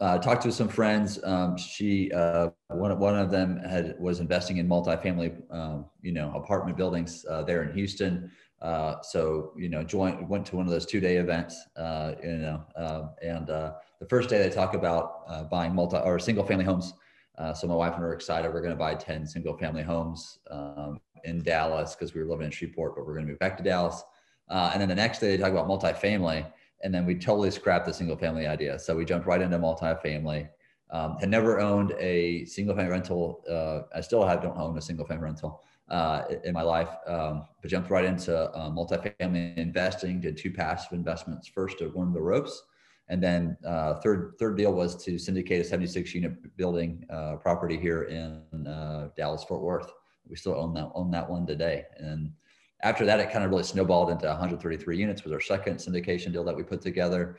uh, talked to some friends. Um, she uh, one one of them had was investing in multifamily, um, you know, apartment buildings uh, there in Houston. Uh, so you know, joined went to one of those two day events. Uh, you know, um, and uh, the first day they talk about buying multi or single family homes. so my wife and I are excited. We're going to buy ten single family homes um, in Dallas because we were living in Shreveport, but we're going to move back to Dallas. and then the next day they talk about multifamily and then we totally scrapped the single family idea. So we jumped right into multifamily. Um, had never owned a single family rental. Uh, I still have don't own a single family rental uh, in my life, um, but jumped right into uh, multifamily investing. Did two passive investments first to learn the ropes, and then uh, third third deal was to syndicate a 76 unit building uh, property here in uh, Dallas Fort Worth. We still own that own that one today, and after that, it kind of really snowballed into 133 units was our second syndication deal that we put together.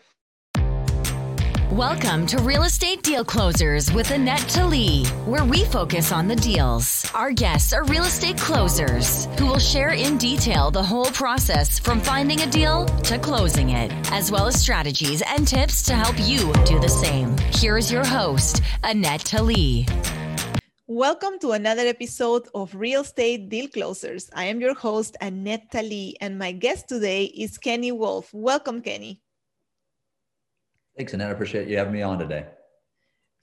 Welcome to Real Estate Deal Closers with Annette Talley, where we focus on the deals. Our guests are real estate closers who will share in detail the whole process from finding a deal to closing it, as well as strategies and tips to help you do the same. Here is your host, Annette Talley. Welcome to another episode of Real Estate Deal Closers. I am your host, Annette Talley, and my guest today is Kenny Wolfe. Welcome, Kenny. Thanks, Annette. I appreciate you having me on today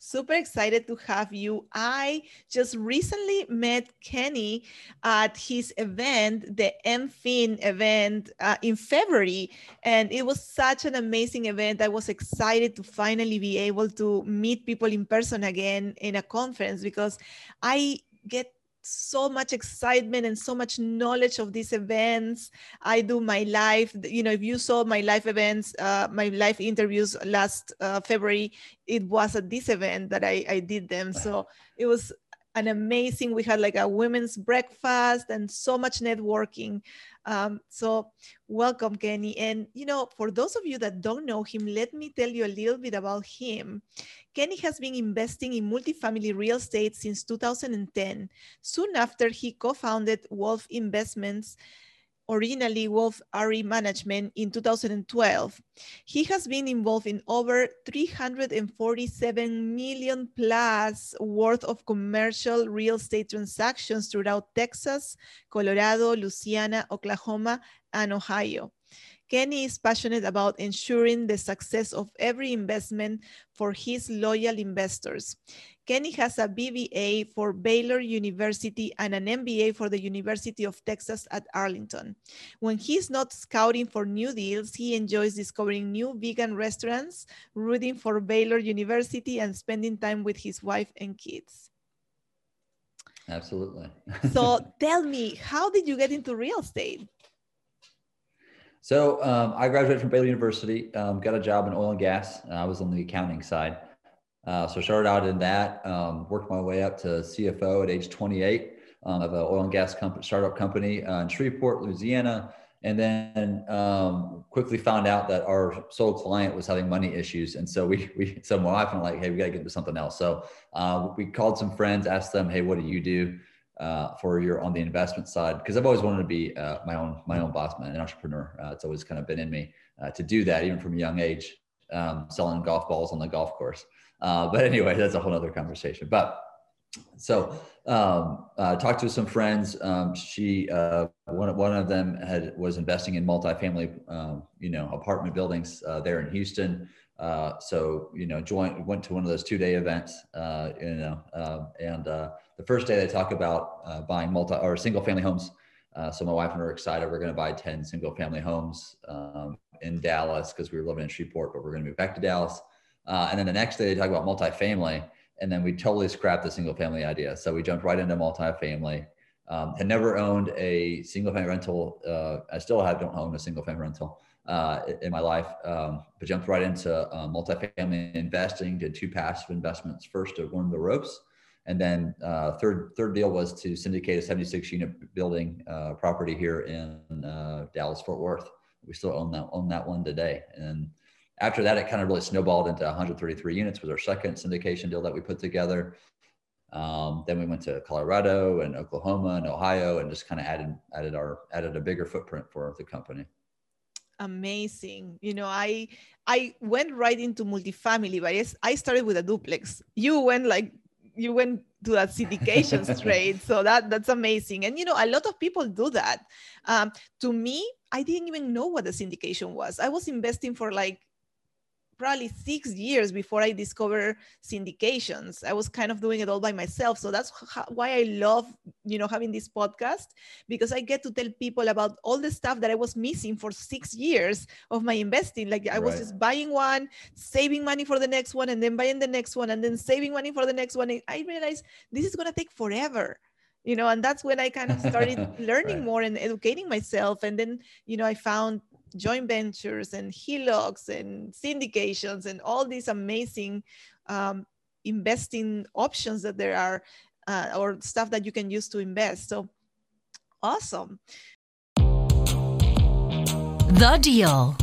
super excited to have you. I just recently met Kenny at his event, the MFIN event uh, in February, and it was such an amazing event. I was excited to finally be able to meet people in person again in a conference because I get so much excitement and so much knowledge of these events. I do my live, you know, if you saw my live events, uh, my live interviews last uh, February, it was at this event that I, I did them. So it was an amazing, we had like a women's breakfast and so much networking. Um, so welcome, Kenny. And, you know, for those of you that don't know him, let me tell you a little bit about him. Kenny has been investing in multifamily real estate since 2010. Soon after, he co-founded Wolfe Investments originally Wolfe RE Management in 2012. He has been involved in over 347 million plus worth of commercial real estate transactions throughout Texas, Colorado, Louisiana, Oklahoma, and Ohio. Kenny is passionate about ensuring the success of every investment for his loyal investors. Kenny has a BBA for Baylor University and an MBA for the University of Texas at Arlington. When he's not scouting for new deals, he enjoys discovering new vegan restaurants, rooting for Baylor University, and spending time with his wife and kids. Absolutely. so tell me, how did you get into real estate? So um, I graduated from Baylor University, um, got a job in oil and gas. I was on the accounting side. Uh, so started out in that, um, worked my way up to CFO at age 28 um, of an oil and gas startup company uh, in Shreveport, Louisiana. And then um, quickly found out that our sole client was having money issues. And so we, we so my wife and I like, hey, we got to get into something else. So uh, we called some friends, asked them, hey, what do you do? Uh, for your on the investment side because I've always wanted to be uh, my own my own boss man, an entrepreneur. Uh, it's always kind of been in me uh, to do that, even from a young age, um, selling golf balls on the golf course. Uh, but anyway, that's a whole other conversation. But so um, uh, talked to some friends. Um, she one one of them had was investing in multifamily, um, you know, apartment buildings there in Houston. So you know, joined went to one of those two day events, you know, um, and the first day they talk about uh, buying multi or single family homes. Uh, so my wife and I are excited. We're going to buy 10 single family homes um, in Dallas because we were living in Shreveport, but we're going to move back to Dallas. Uh, and then the next day they talk about multifamily, and then we totally scrapped the single family idea. So we jumped right into multifamily. Um, had never owned a single family rental. Uh, I still have don't own a single family rental uh, in my life, um, but jumped right into uh, multifamily investing. Did two passive investments first to learn the ropes, and then uh, third third deal was to syndicate a 76 unit building uh, property here in uh, Dallas Fort Worth. We still own that own that one today. And after that, it kind of really snowballed into 133 units was our second syndication deal that we put together. Um, then we went to Colorado and Oklahoma and Ohio and just kind of added added our added a bigger footprint for the company. amazing. You know, I I went right into multifamily, but I started with a duplex. You went like you went to that syndication straight, so that that's amazing. And you know, a lot of people do that. Um, to me, I didn't even know what the syndication was. I was investing for like probably six years before I discovered syndications. I was kind of doing it all by myself. So that's how, why I love, you know, having this podcast because I get to tell people about all the stuff that I was missing for six years of my investing. Like I was just buying one, saving money for the next one, and then buying the next one, and then saving money for the next one. And I realized this is going to take forever you know and that's when i kind of started learning right. more and educating myself and then you know i found joint ventures and HELOCs and syndications and all these amazing um, investing options that there are uh, or stuff that you can use to invest. So awesome. The deal.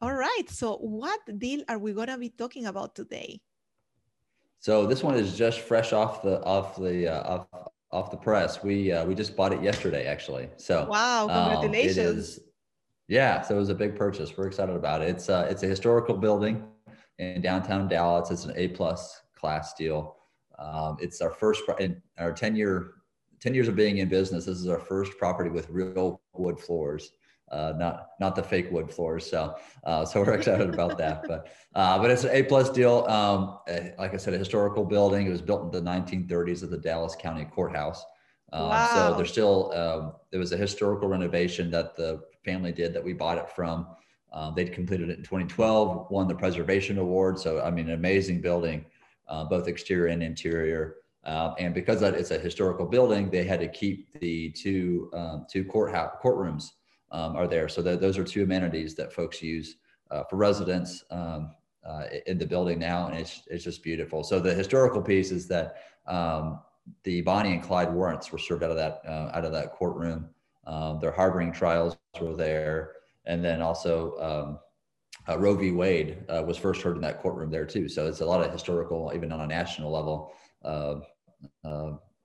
All right. So, what deal are we going to be talking about today? So this one is just fresh off the off the uh, off off the press. We uh, we just bought it yesterday, actually. So wow, congratulations! Um, yeah, so it was a big purchase. We're excited about it. It's uh, it's a historical building in downtown Dallas. It's an A plus class deal. Um, it's our first in our ten year ten years of being in business. This is our first property with real wood floors uh, not not the fake wood floors. So uh, so we're excited about that. But uh, but it's an A plus deal. Um, like I said, a historical building. It was built in the 1930s at the Dallas County Courthouse. Um, wow. So there's still um, there was a historical renovation that the family did that we bought it from. Um, they'd completed it in 2012, won the preservation award. So I mean, an amazing building, uh, both exterior and interior. Uh, and because that it's a historical building, they had to keep the two um, two courthouse courtrooms um, are there. So those are two amenities that folks use uh, for residents um, uh, in the building now, and it's it's just beautiful. So the historical piece is that um, the Bonnie and Clyde warrants were served out of that uh, out of that courtroom. Um, their harboring trials were there, and then also. Um, uh, Roe v. Wade uh, was first heard in that courtroom there too. So it's a lot of historical, even on a national level, uh,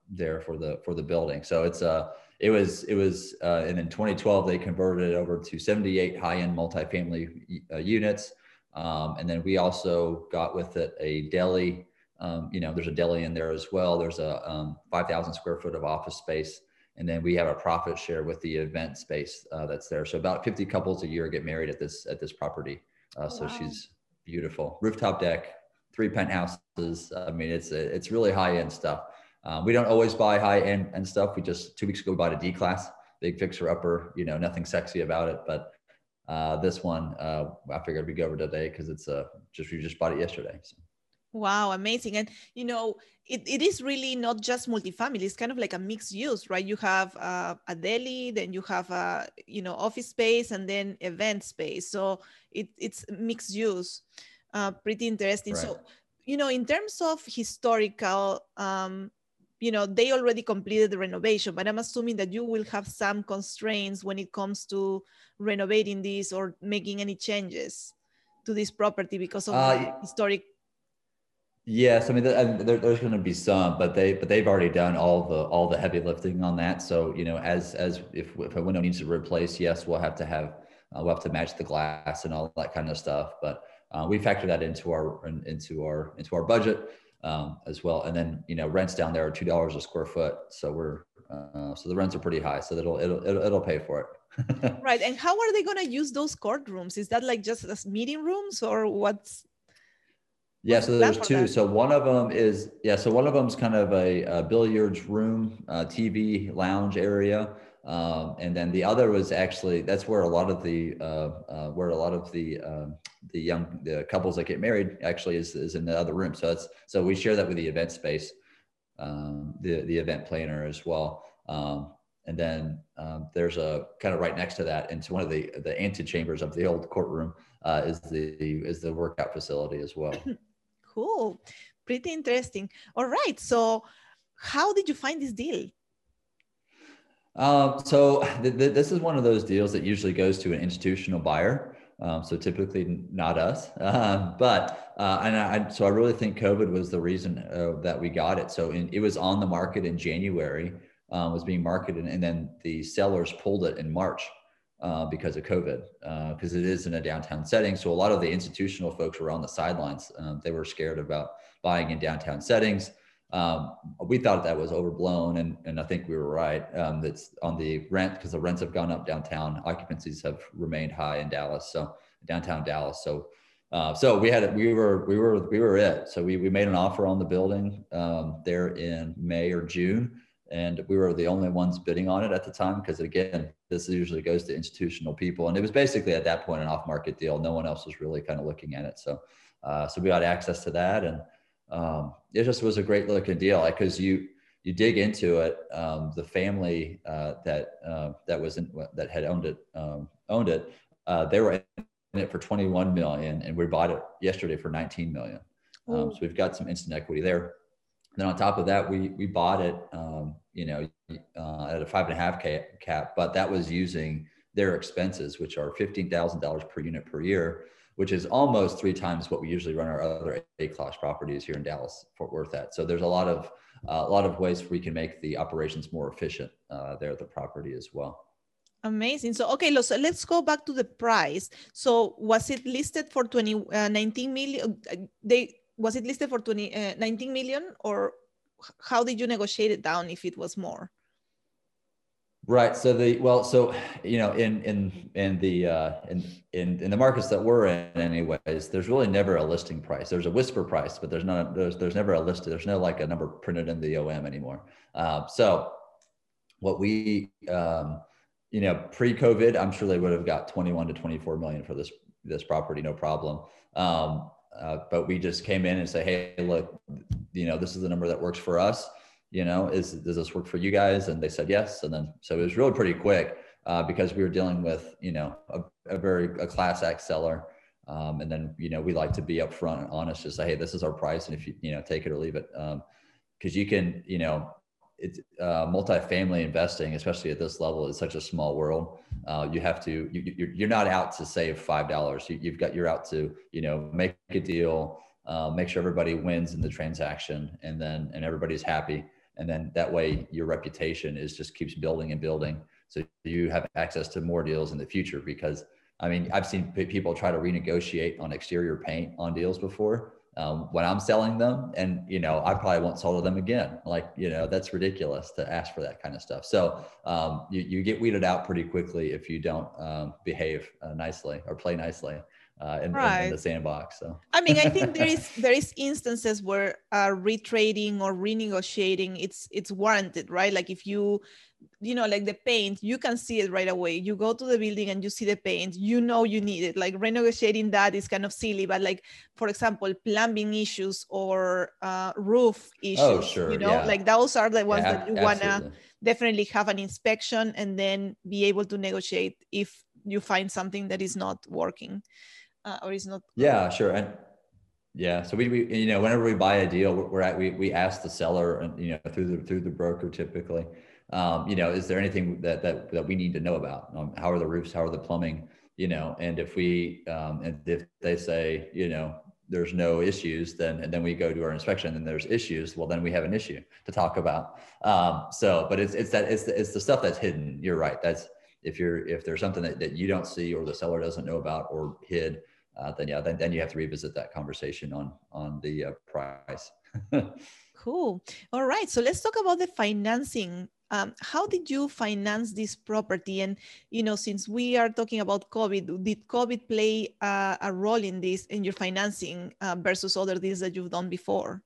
there for the for the building. So it's a it was it was uh, and in 2012 they converted it over to 78 high-end multifamily uh, units. Um, and then we also got with it a deli. Um, you know there's a deli in there as well. There's a um, 5000 square foot of office space. And then we have a profit share with the event space uh, that's there. So about 50 couples a year get married at this at this property. Uh, so wow. she's beautiful. Rooftop deck three penthouses. I mean it's it's really high end stuff um, we don't always buy high end and stuff. We just two weeks ago we bought a D class, big fixer upper. You know, nothing sexy about it, but uh, this one uh, I figured we'd go over today because it's uh, just we just bought it yesterday. So. Wow, amazing. And you know, it, it is really not just multifamily, it's kind of like a mixed use, right? You have uh, a deli, then you have a you know office space and then event space. So it, it's mixed use. Uh, pretty interesting. Right. So, you know, in terms of historical um, you know they already completed the renovation but i'm assuming that you will have some constraints when it comes to renovating this or making any changes to this property because of uh, historic yes i mean there, there's going to be some but they but they've already done all the all the heavy lifting on that. So you know as as if, if a window needs to replace yes we'll have to have uh, we'll have to match the glass and all that kind of stuff. But uh, we factor that into our into our into our budget um, as well. And then you know rents down there are two dollars a square foot, so we're uh, so the rents are pretty high, so it'll it'll it'll, it'll pay for it. right. And how are they going to use those courtrooms? Is that like just as meeting rooms or what's? Yeah, so there's two. That? So one of them is yeah. So one of them is kind of a, a billiards room, uh, TV lounge area, um, and then the other was actually that's where a lot of the uh, uh, where a lot of the um, the young the couples that get married actually is, is in the other room. So it's so we share that with the event space, um, the the event planner as well. Um, and then um, there's a kind of right next to that into one of the the antechambers of the old courtroom uh, is the is the workout facility as well. cool, pretty interesting. All right, so how did you find this deal? Um, so th- th- this is one of those deals that usually goes to an institutional buyer. Um, so typically not us, um, but uh, and I, so I really think COVID was the reason uh, that we got it. So in, it was on the market in January. um, was being marketed, and then the sellers pulled it in March uh, because of COVID, because uh, it is in a downtown setting. So a lot of the institutional folks were on the sidelines. Um, they were scared about buying in downtown settings. Um, we thought that was overblown, and, and I think we were right. Um, that's on the rent because the rents have gone up downtown. Occupancies have remained high in Dallas, so downtown Dallas. So, uh, so we had we were we were we were it. So we we made an offer on the building um, there in May or June, and we were the only ones bidding on it at the time because again, this usually goes to institutional people, and it was basically at that point an off-market deal. No one else was really kind of looking at it. So, uh, so we got access to that and um, it just was a great looking deal because you you dig into it. Um, the family uh, that uh, that was in, that had owned it um, owned it. Uh, they were in it for 21 million, and we bought it yesterday for 19 million. Um, so we've got some instant equity there. Then on top of that, we we bought it, um, you know, uh, at a five and a half cap, but that was using their expenses, which are fifteen thousand dollars per unit per year which is almost three times what we usually run our other A class properties here in Dallas, Fort Worth at. So there's a lot of uh, a lot of ways we can make the operations more efficient uh, there at the property as well. Amazing. So, okay, so let's go back to the price. So was it listed for 20, uh, 19 million? Uh, they, was it listed for 20, uh, 19 million or how did you negotiate it down if it was more? Right. So the well, so you know, in in in the uh, in in in the markets that we're in, anyways, there's really never a listing price. There's a whisper price, but there's not there's there's never a listed. There's no like a number printed in the OM anymore. Uh, so what we um, you know pre-COVID, I'm sure they would have got 21 to 24 million for this this property, no problem. Um, uh, but we just came in and say, hey, look, you know, this is the number that works for us you know, is does this work for you guys? And they said yes. And then so it was really pretty quick uh, because we were dealing with you know a, a very a class X seller. Um, and then you know we like to be upfront and honest, just say, hey, this is our price, and if you you know take it or leave it, because um, you can you know it's uh, multifamily investing, especially at this level, is such a small world. Uh, you have to you, you're, you're not out to save five dollars. You, have got you're out to you know make a deal, uh, make sure everybody wins in the transaction, and then and everybody's happy and then that way your reputation is just keeps building and building. So you have access to more deals in the future because i mean i've seen people try to renegotiate on exterior paint on deals before um, when i'm selling them. And you know i probably won't sell to them again. Like you know that's ridiculous to ask for that kind of stuff. So um, you, you get weeded out pretty quickly if you don't um, behave uh, nicely or play nicely uh, in, right. in, in, the sandbox. So I mean, I think there is there is instances where uh, retrading or renegotiating it's it's warranted, right? Like if you you know like the paint you can see it right away you go to the building and you see the paint you know you need it like renegotiating that is kind of silly but like for example plumbing issues or uh, roof oh, issues oh, sure. you know yeah. like those are the ones yeah, that you want to definitely have an inspection and then be able to negotiate if you find something that is not working uh, or is not yeah sure. And yeah so we, we you know whenever we buy a deal we're at we, we ask the seller and you know through the through the broker typically um, you know is there anything that that that we need to know about? Um, how are the roofs how are the plumbing you know? And if we um, and if they say you know there's no issues then and then we go to our inspection and there's issues well then we have an issue to talk about. Um, so but it's it's that it's the, it's the stuff that's hidden. You're right. That's if you're if there's something that, that you don't see or the seller doesn't know about or hid uh, then yeah, then, then you have to revisit that conversation on on the uh, price. cool. All right. So let's talk about the financing. Um, how did you finance this property? And you know, since we are talking about COVID, did COVID play uh, a role in this in your financing uh, versus other deals that you've done before?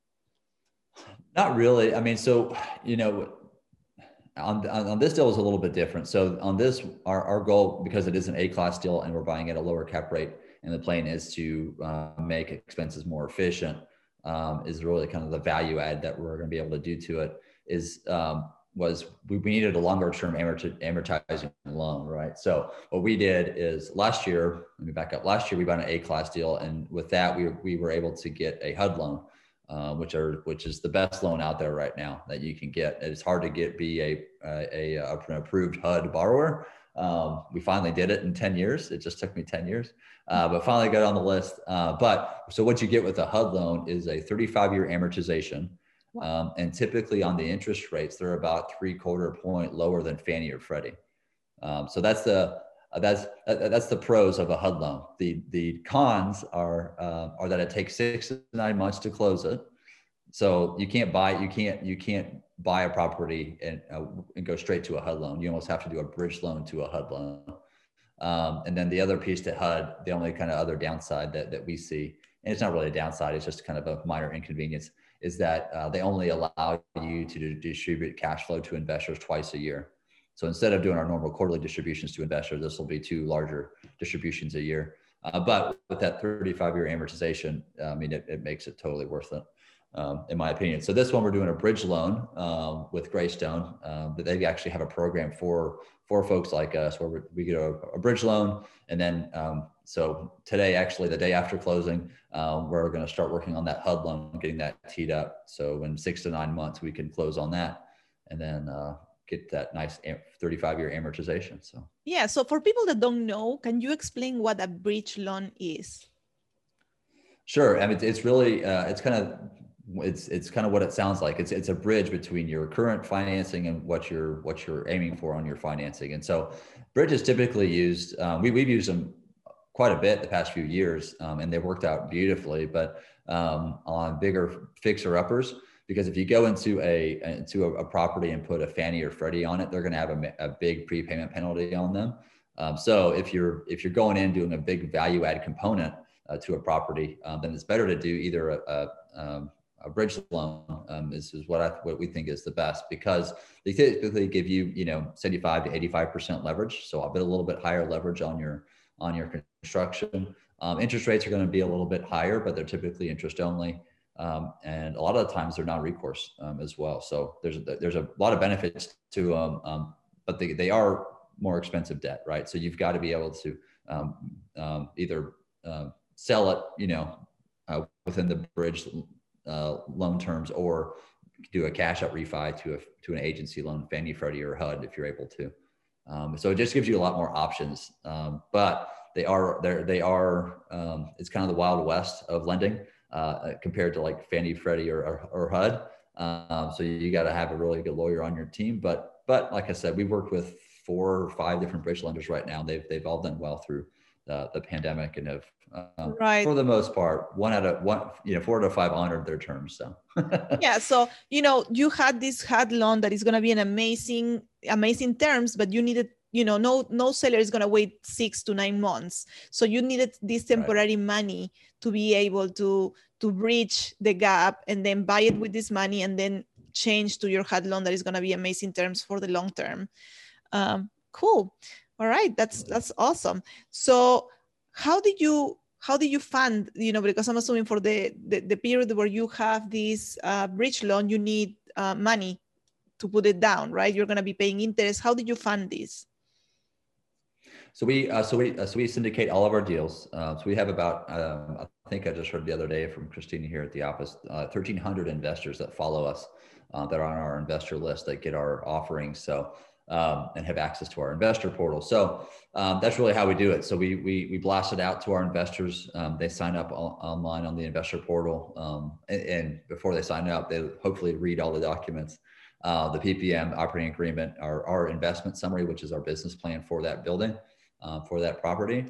Not really. I mean, so you know, on, on this deal was a little bit different. So on this, our, our goal, because it is an A class deal and we're buying at a lower cap rate, and the plan is to uh, make expenses more efficient um, is really kind of the value add that we're going to be able to do to it is um, was we, we needed a longer term amortizing loan right? So what we did is last year let me back up. Last year we bought an a class deal and with that we, we were able to get a hud loan uh, which are which is the best loan out there right now that you can get. It's hard to get be a, a, a an approved hud borrower um, we finally did it in 10 years. It just took me 10 years, uh, but finally got on the list. Uh, but so what you get with a HUD loan is a 35 year amortization. Um, and typically on the interest rates, they're about three quarter point lower than Fannie or Freddie. Um, so that's the uh, that's that's the pros of a HUD loan. The the cons are uh, are that it takes six to nine months to close it. So you can't buy it. you can't you can't buy a property and uh, and go straight to a HUD loan. You almost have to do a bridge loan to a HUD loan. Um, and then the other piece to HUD, the only kind of other downside that that we see, and it's not really a downside, it's just kind of a minor inconvenience, is that uh, they only allow you to distribute cash flow to investors twice a year. So instead of doing our normal quarterly distributions to investors, this will be two larger distributions a year. Uh, but with that 35 year amortization, I mean, it, it makes it totally worth it. Um, in my opinion. So this one we're doing a bridge loan um, with Greystone, um, but they actually have a program for for folks like us where we get a, a bridge loan, and then um, so today, actually the day after closing, um, we're going to start working on that HUD loan, getting that teed up. So in six to nine months, we can close on that, and then uh, get that nice 35 year amortization. So, yeah. So, for people that don't know, can you explain what a bridge loan is? Sure. I mean, it's really, uh, it's kind of, it's it's kind of what it sounds like. It's it's a bridge between your current financing and what you're what you're aiming for on your financing. And so, bridge is typically used. Um, we we've used them quite a bit the past few years, um, and they've worked out beautifully. But um, on bigger fixer uppers, because if you go into a into a, a, property and put a Fannie or Freddie on it, they're going to have a, a, big prepayment penalty on them. Um, so if you're if you're going in doing a big value add component uh, to a property, um, then it's better to do either a, a, um, a bridge loan um, is, is what I what we think is the best because they typically give you you know 75 to 85 percent leverage, so a bit a little bit higher leverage on your on your construction. Um, interest rates are going to be a little bit higher, but they're typically interest only. Um, and a lot of the times they're non-recourse um, as well. So there's there's a lot of benefits to them, um, but they, they are more expensive debt, right? So you've got to be able to um, um, either uh, sell it, you know, uh, within the bridge uh, loan terms, or do a cash out refi to a to an agency loan, Fannie, Freddie, or HUD if you're able to. so it just gives you a lot more options, but they are they they are it's kind of the wild west of lending uh, compared to like Fannie, Freddie, or, or, or HUD. Um, so you got to have a really good lawyer on your team. But but like I said, we've worked with four or five different bridge lenders right now. They've they've all done well through the, the pandemic and have um, right. for the most part one out of one you know four out of five honored their terms so yeah so you know you had this loan that is going to be an amazing amazing terms but you needed you know no no seller is going to wait six to nine months so you needed this temporary right. money to be able to to bridge the gap and then buy it with this money and then change to your HUD loan that is going to be amazing terms for the long term um, cool all right that's that's awesome. So how did you how did you fund you know because i'm assuming for the the, the period where you have this uh, bridge loan you need uh, money to put it down right? You're going to be paying interest. How did you fund this? So we uh, so we uh, so we syndicate all of our deals. Uh, so we have about um, I think I just heard the other day from Christina here at the office, 1,300 uh, investors that follow us uh, that are on our investor list that get our offerings. So um, and have access to our investor portal. So um, that's really how we do it. So we we we blast it out to our investors. Um, they sign up online on the investor portal, um, and, and, before they sign up, they hopefully read all the documents. Uh, the PPM operating agreement, our, our investment summary, which is our business plan for that building, uh, for that property.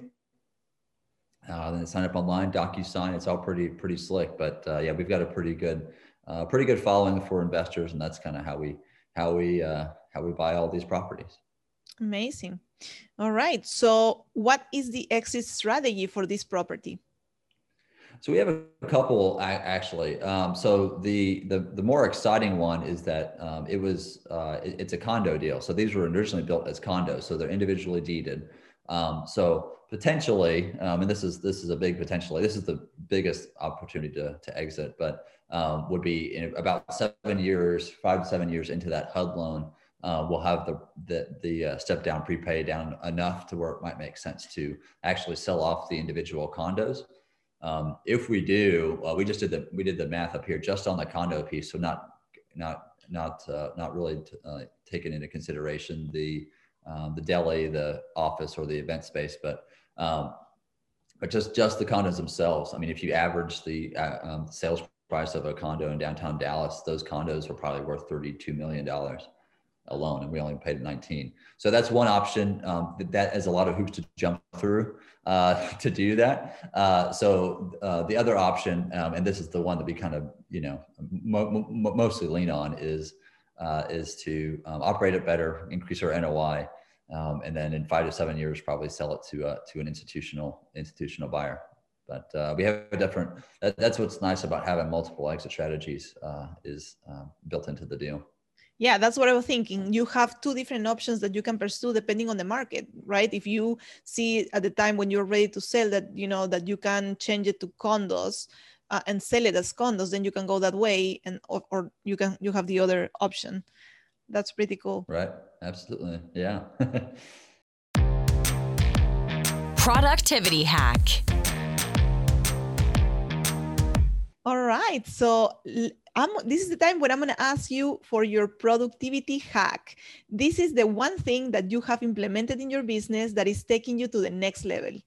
Uh, then sign up online, DocuSign. It's all pretty pretty slick, but uh, yeah, we've got a pretty good uh, pretty good following for investors, and that's kind of how we how we uh, how we buy all these properties. Amazing. All right. So, what is the exit strategy for this property? So we have a couple actually. Um, so the, the the more exciting one is that um, it was uh, it, it's a condo deal. So these were originally built as condos, so they're individually deeded. Um, so potentially, um, and this is this is a big potentially. This is the biggest opportunity to to exit, but um, would be in about seven years, five to seven years into that HUD loan. Uh, we'll have the the, the uh, step down prepay down enough to where it might make sense to actually sell off the individual condos. Um, if we do, well, we just did the we did the math up here just on the condo piece, so not not not uh, not really uh, taken into consideration the um, the deli, the office, or the event space, but um, but just just the condos themselves. I mean, if you average the uh, um, sales price of a condo in downtown Dallas, those condos were probably worth $32 million alone, and we only paid 19. So that's one option. Um, that is a lot of hoops to jump through uh, to do that. Uh, so uh, the other option, um, and this is the one that we kind of you know mo- mo- mostly lean on, is uh, is to um, operate it better, increase our NOI, um, and then in five to seven years probably sell it to a, to an institutional institutional buyer. But uh, we have a different. That, that's what's nice about having multiple exit strategies uh, is built into the deal. Yeah, that's what I was thinking. You have two different options that you can pursue depending on the market, right? If you see at the time when you're ready to sell that, you know, that you can change it to condos uh, and sell it as condos, then you can go that way, and or, or you can you have the other option. That's pretty cool. Right. Absolutely. Yeah. Productivity hack. All right. So I'm, this is the time when I'm going to ask you for your productivity hack. This is the one thing that you have implemented in your business that is taking you to the next level.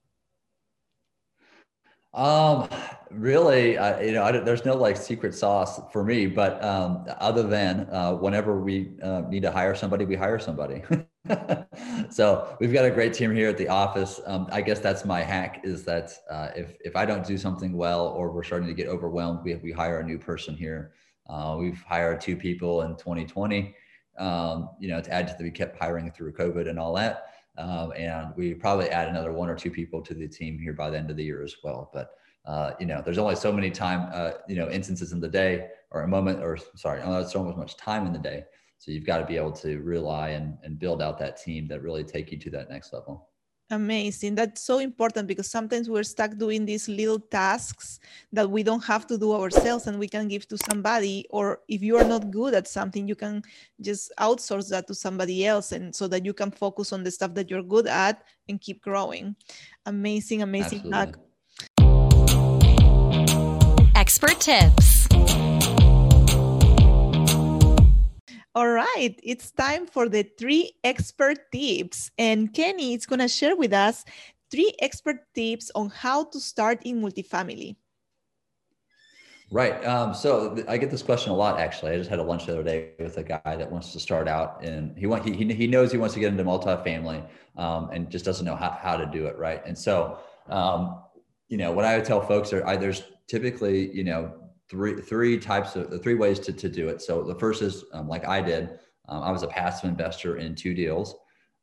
Um, really, uh, you know, I, there's no like secret sauce for me, but um, other than uh, whenever we uh, need to hire somebody, we hire somebody. so we've got a great team here at the office. Um, I guess that's my hack is that uh, if if I don't do something well or we're starting to get overwhelmed, we we hire a new person here. Uh, we've hired two people in 2020. Um, you know, to add to the we kept hiring through COVID and all that. Um, and we probably add another one or two people to the team here by the end of the year as well. But uh, you know, there's only so many time, uh, you know, instances in the day or a moment, or sorry, there's so much time in the day. So you've got to be able to rely and, and build out that team that really take you to that next level. Amazing. That's so important because sometimes we're stuck doing these little tasks that we don't have to do ourselves and we can give to somebody. Or if you are not good at something, you can just outsource that to somebody else and so that you can focus on the stuff that you're good at and keep growing. Amazing, amazing hack. Expert tips. All right, it's time for the three expert tips. And Kenny is going to share with us three expert tips on how to start in multifamily. Right. Um, so I get this question a lot. Actually, I just had a lunch the other day with a guy that wants to start out, and he want he he knows he wants to get into multifamily, um, and just doesn't know how, how to do it. Right. And so, um, you know, what I would tell folks are I, there's typically you know three three types of the three ways to, to do it. So the first is um, like I did. Um, I was a passive investor in two deals.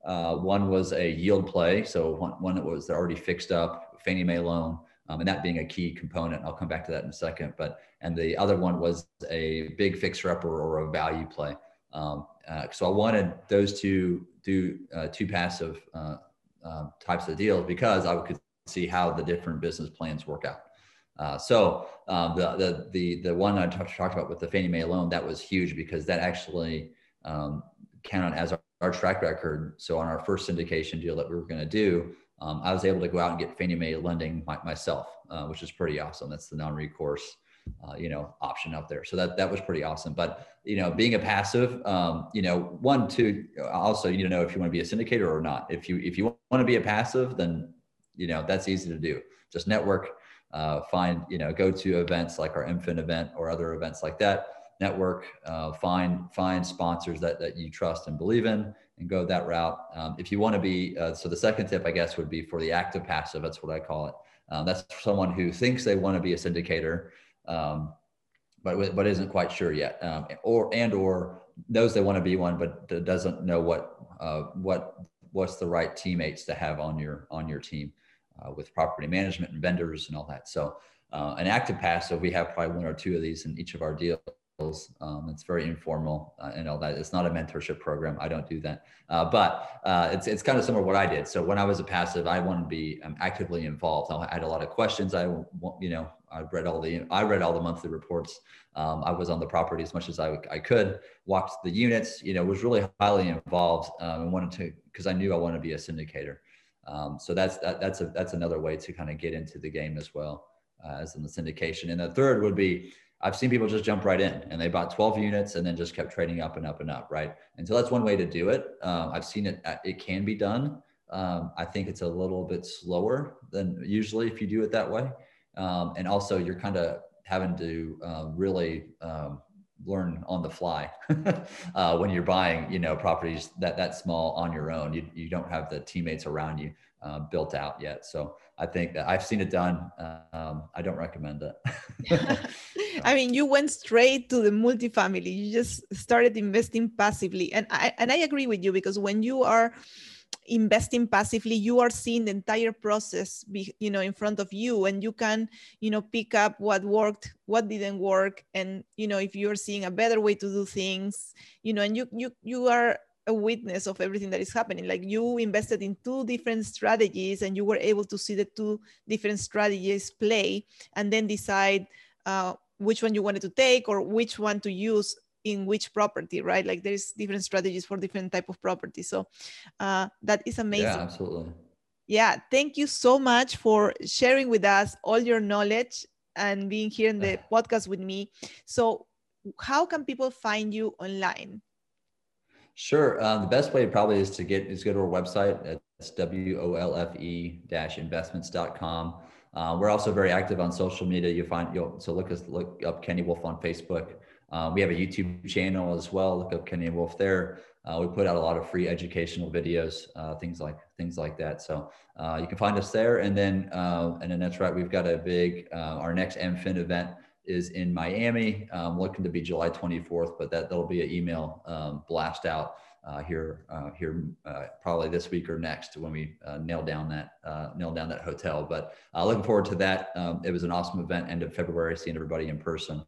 Uh, one was a yield play, so one, one that was already fixed up Fannie Mae loan, um, and that being a key component. I'll come back to that in a second. But and the other one was a big fixer upper or a value play. Um, uh, so I wanted those two do uh, two passive uh, um, types of deals because I could see how the different business plans work out. Uh, so um, the, the, the, the one I talked, about with the Fannie Mae loan, that was huge because that actually um, counted as our, our, track record. So on our first syndication deal that we were going to do, um, I was able to go out and get Fannie Mae lending my, myself, uh, which is pretty awesome. That's the non-recourse, uh, you know, option out there. So that, that was pretty awesome. But, you know, being a passive, um, you know, one, two, also, you need to know if you want to be a syndicator or not. If you, if you want to be a passive, then, you know, that's easy to do. Just network, uh, find, you know, go to events like our MFIN event or other events like that, network, uh, find, find sponsors that, that you trust and believe in and go that route. Um, if you want to be, uh, so the second tip, I guess, would be for the active passive. That's what I call it. Um, that's someone who thinks they want to be a syndicator, um, but, but isn't quite sure yet. Um, or, and, or knows they want to be one, but doesn't know what, uh, what, what's the right teammates to have on your, on your team uh, with property management and vendors and all that. So uh, an active passive, we have probably one or two of these in each of our deals. Um, it's very informal uh, and all that. It's not a mentorship program. I don't do that. Uh, but uh, it's, it's kind of similar to what I did. So when I was a passive, I wanted to be um, actively involved. I had a lot of questions. I, you know, I read all the, I read all the monthly reports. Um, I was on the property as much as I, I could, walked the units, you know, was really highly involved um, and wanted to, because I knew I wanted to be a syndicator. Um, so that's that, that's a that's another way to kind of get into the game as well uh, as in the syndication. And the third would be I've seen people just jump right in and they bought 12 units and then just kept trading up and up and up, right? And so that's one way to do it. Um, I've seen it; uh, it can be done. Um, I think it's a little bit slower than usually if you do it that way. Um, and also, you're kind of having to um, really um, learn on the fly uh, when you're buying, you know, properties that that small on your own. You you don't have the teammates around you uh, built out yet. So I think that I've seen it done. Um, I don't recommend it. I mean, you went straight to the multifamily. You just started investing passively, and I and I agree with you because when you are investing passively you are seeing the entire process be, you know in front of you and you can you know pick up what worked what didn't work and you know if you're seeing a better way to do things you know and you you you are a witness of everything that is happening. Like you invested in two different strategies and you were able to see the two different strategies play and then decide uh, which one you wanted to take or which one to use in which property right? Like there's different strategies for different type of property. So uh, that is amazing. yeah absolutely. Yeah thank you so much for sharing with us all your knowledge and being here in the podcast with me. So how can people find you online? Sure um, the best way probably is to get is go to our website. It's wolfe-investments.com uh, we're also very active on social media. You find you'll so look us look up kenny Wolfe on facebook uh, we have a YouTube channel as well. Look up Kenny and Wolfe there. Uh, we put out a lot of free educational videos, uh, things like things like that. So uh, you can find us there. And then uh, and then that's right. We've got a big uh, our next MFIN event is in Miami. Um, looking to be July 24th, but that that'll be an email um, blast out here here probably this week or next when we nail down that nail down that hotel. But looking forward to that. Um, it was an awesome event, end of February, seeing everybody in person.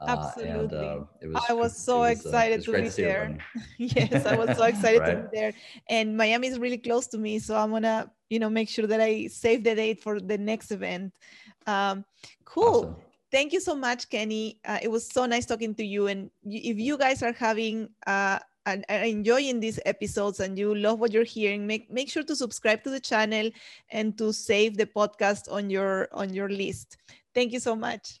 Absolutely. Uh, and, uh, was, I was so was, uh, excited to be to there. yes, I was so excited right. to be there. And Miami is really close to me, so I'm gonna, you know, make sure that I save the date for the next event. Um, cool. Awesome. Thank you so much, Kenny. Uh, it was so nice talking to you. And if you guys are having uh, and enjoying these episodes and you love what you're hearing make make sure to subscribe to the channel and to save the podcast on your on your list thank you so much